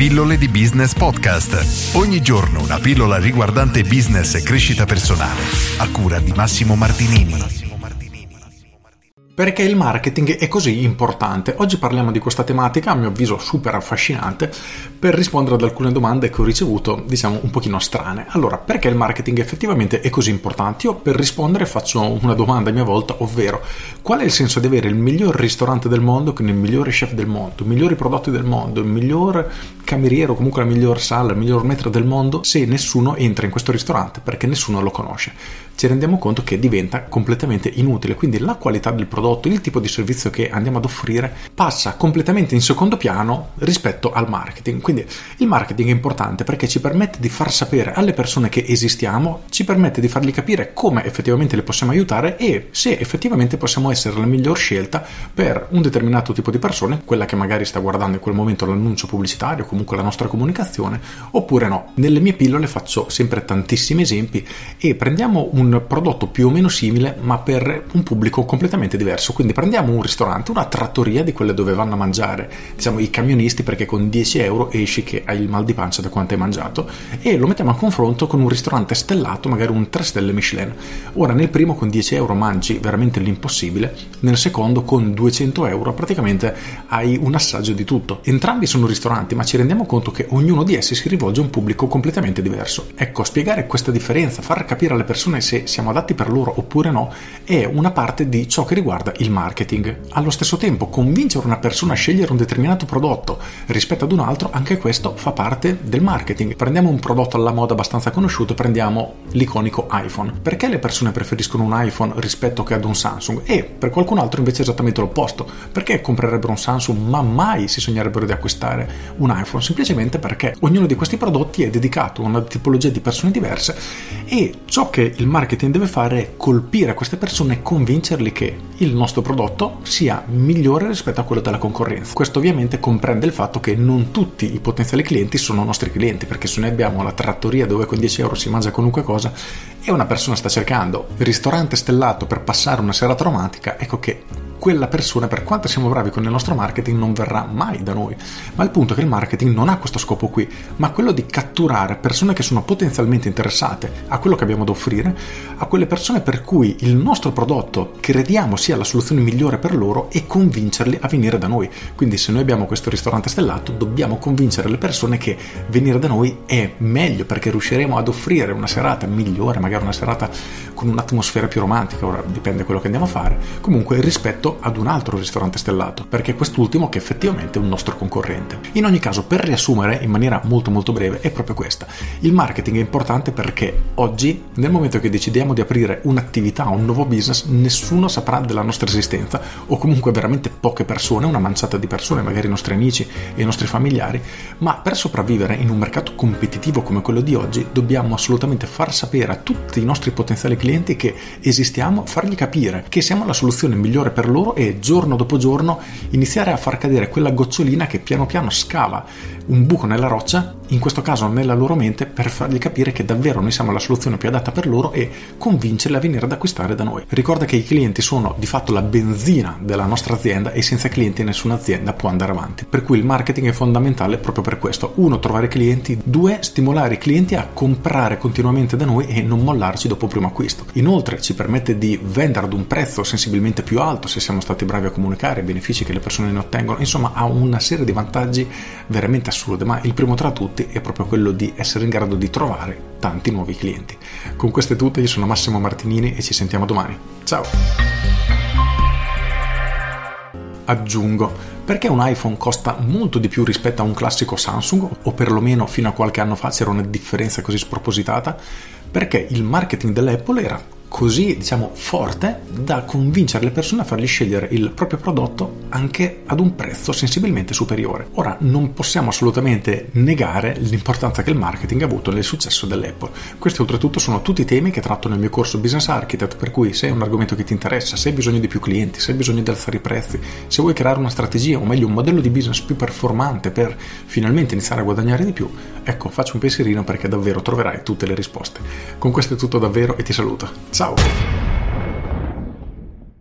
Pillole di Business Podcast. Ogni giorno una pillola riguardante business e crescita personale. A cura di Massimo Martinini. Perché il marketing è così importante? Oggi parliamo di questa tematica, a mio avviso super affascinante, per rispondere ad alcune domande che ho ricevuto, diciamo, un pochino strane. Allora, perché il marketing effettivamente è così importante? Io per rispondere faccio una domanda a mia volta, ovvero qual è il senso di avere il miglior ristorante del mondo con il migliore chef del mondo, i migliori prodotti del mondo, il miglior cameriere o comunque la miglior sala, il miglior metro del mondo se nessuno entra in questo ristorante perché nessuno lo conosce? Ci rendiamo conto che diventa completamente inutile, quindi la qualità del prodotto il tipo di servizio che andiamo ad offrire passa completamente in secondo piano rispetto al marketing. Quindi il marketing è importante perché ci permette di far sapere alle persone che esistiamo, ci permette di fargli capire come effettivamente le possiamo aiutare e se effettivamente possiamo essere la miglior scelta per un determinato tipo di persone, quella che magari sta guardando in quel momento l'annuncio pubblicitario, comunque la nostra comunicazione, oppure no. Nelle mie pillole faccio sempre tantissimi esempi e prendiamo un prodotto più o meno simile ma per un pubblico completamente diverso. Quindi prendiamo un ristorante, una trattoria di quelle dove vanno a mangiare, diciamo i camionisti, perché con 10 euro esci che hai il mal di pancia da quanto hai mangiato, e lo mettiamo a confronto con un ristorante stellato, magari un 3 stelle Michelin. Ora, nel primo con 10 euro mangi veramente l'impossibile, nel secondo con 200 euro praticamente hai un assaggio di tutto. Entrambi sono ristoranti, ma ci rendiamo conto che ognuno di essi si rivolge a un pubblico completamente diverso. Ecco, spiegare questa differenza, far capire alle persone se siamo adatti per loro oppure no, è una parte di ciò che riguarda il marketing. Allo stesso tempo, convincere una persona a scegliere un determinato prodotto rispetto ad un altro, anche questo fa parte del marketing. Prendiamo un prodotto alla moda abbastanza conosciuto, prendiamo l'iconico iPhone. Perché le persone preferiscono un iPhone rispetto che ad un Samsung? E per qualcun altro invece è esattamente l'opposto. Perché comprerebbero un Samsung ma mai si sognerebbero di acquistare un iPhone? Semplicemente perché ognuno di questi prodotti è dedicato a una tipologia di persone diverse e ciò che il marketing deve fare è colpire queste persone e convincerli che il nostro prodotto sia migliore rispetto a quello della concorrenza. Questo ovviamente comprende il fatto che non tutti i potenziali clienti sono nostri clienti, perché se noi abbiamo la trattoria dove con 10 euro si mangia qualunque cosa e una persona sta cercando il ristorante stellato per passare una serata romantica, ecco che quella persona, per quanto siamo bravi con il nostro marketing, non verrà mai da noi. Ma il punto è che il marketing non ha questo scopo qui, ma quello di catturare persone che sono potenzialmente interessate a quello che abbiamo da offrire, a quelle persone per cui il nostro prodotto crediamo sia la soluzione migliore per loro e convincerli a venire da noi. Quindi se noi abbiamo questo ristorante stellato, dobbiamo convincere le persone che venire da noi è meglio perché riusciremo ad offrire una serata migliore, magari una serata con un'atmosfera più romantica, ora dipende da quello che andiamo a fare, comunque rispetto ad un altro ristorante stellato, perché quest'ultimo che effettivamente è un nostro concorrente. In ogni caso, per riassumere in maniera molto molto breve, è proprio questa. Il marketing è importante perché oggi, nel momento che decidiamo di aprire un'attività, un nuovo business, nessuno saprà della nostra esistenza o comunque veramente poche persone, una manciata di persone, magari i nostri amici e i nostri familiari, ma per sopravvivere in un mercato competitivo come quello di oggi dobbiamo assolutamente far sapere a tutti i nostri potenziali clienti che esistiamo, fargli capire che siamo la soluzione migliore per loro loro e giorno dopo giorno iniziare a far cadere quella gocciolina che piano piano scava un buco nella roccia, in questo caso nella loro mente, per fargli capire che davvero noi siamo la soluzione più adatta per loro e convincerli a venire ad acquistare da noi. Ricorda che i clienti sono di fatto la benzina della nostra azienda e senza clienti nessuna azienda può andare avanti. Per cui il marketing è fondamentale proprio per questo. Uno, trovare clienti. Due, stimolare i clienti a comprare continuamente da noi e non mollarci dopo il primo acquisto. Inoltre ci permette di vendere ad un prezzo sensibilmente più alto se siamo stati bravi a comunicare i benefici che le persone ne ottengono. Insomma, ha una serie di vantaggi veramente assurde, ma il primo tra tutti è proprio quello di essere in grado di trovare tanti nuovi clienti. Con queste tutte io sono Massimo Martinini e ci sentiamo domani. Ciao! Aggiungo, perché un iPhone costa molto di più rispetto a un classico Samsung, o perlomeno fino a qualche anno fa c'era una differenza così spropositata? Perché il marketing dell'Apple era così diciamo forte da convincere le persone a fargli scegliere il proprio prodotto anche ad un prezzo sensibilmente superiore. Ora non possiamo assolutamente negare l'importanza che il marketing ha avuto nel successo dell'Apple. Questi oltretutto sono tutti temi che tratto nel mio corso Business Architect, per cui se è un argomento che ti interessa, se hai bisogno di più clienti, se hai bisogno di alzare i prezzi, se vuoi creare una strategia o meglio un modello di business più performante per finalmente iniziare a guadagnare di più, ecco faccio un pensierino perché davvero troverai tutte le risposte. Con questo è tutto davvero e ti saluto. Tchau!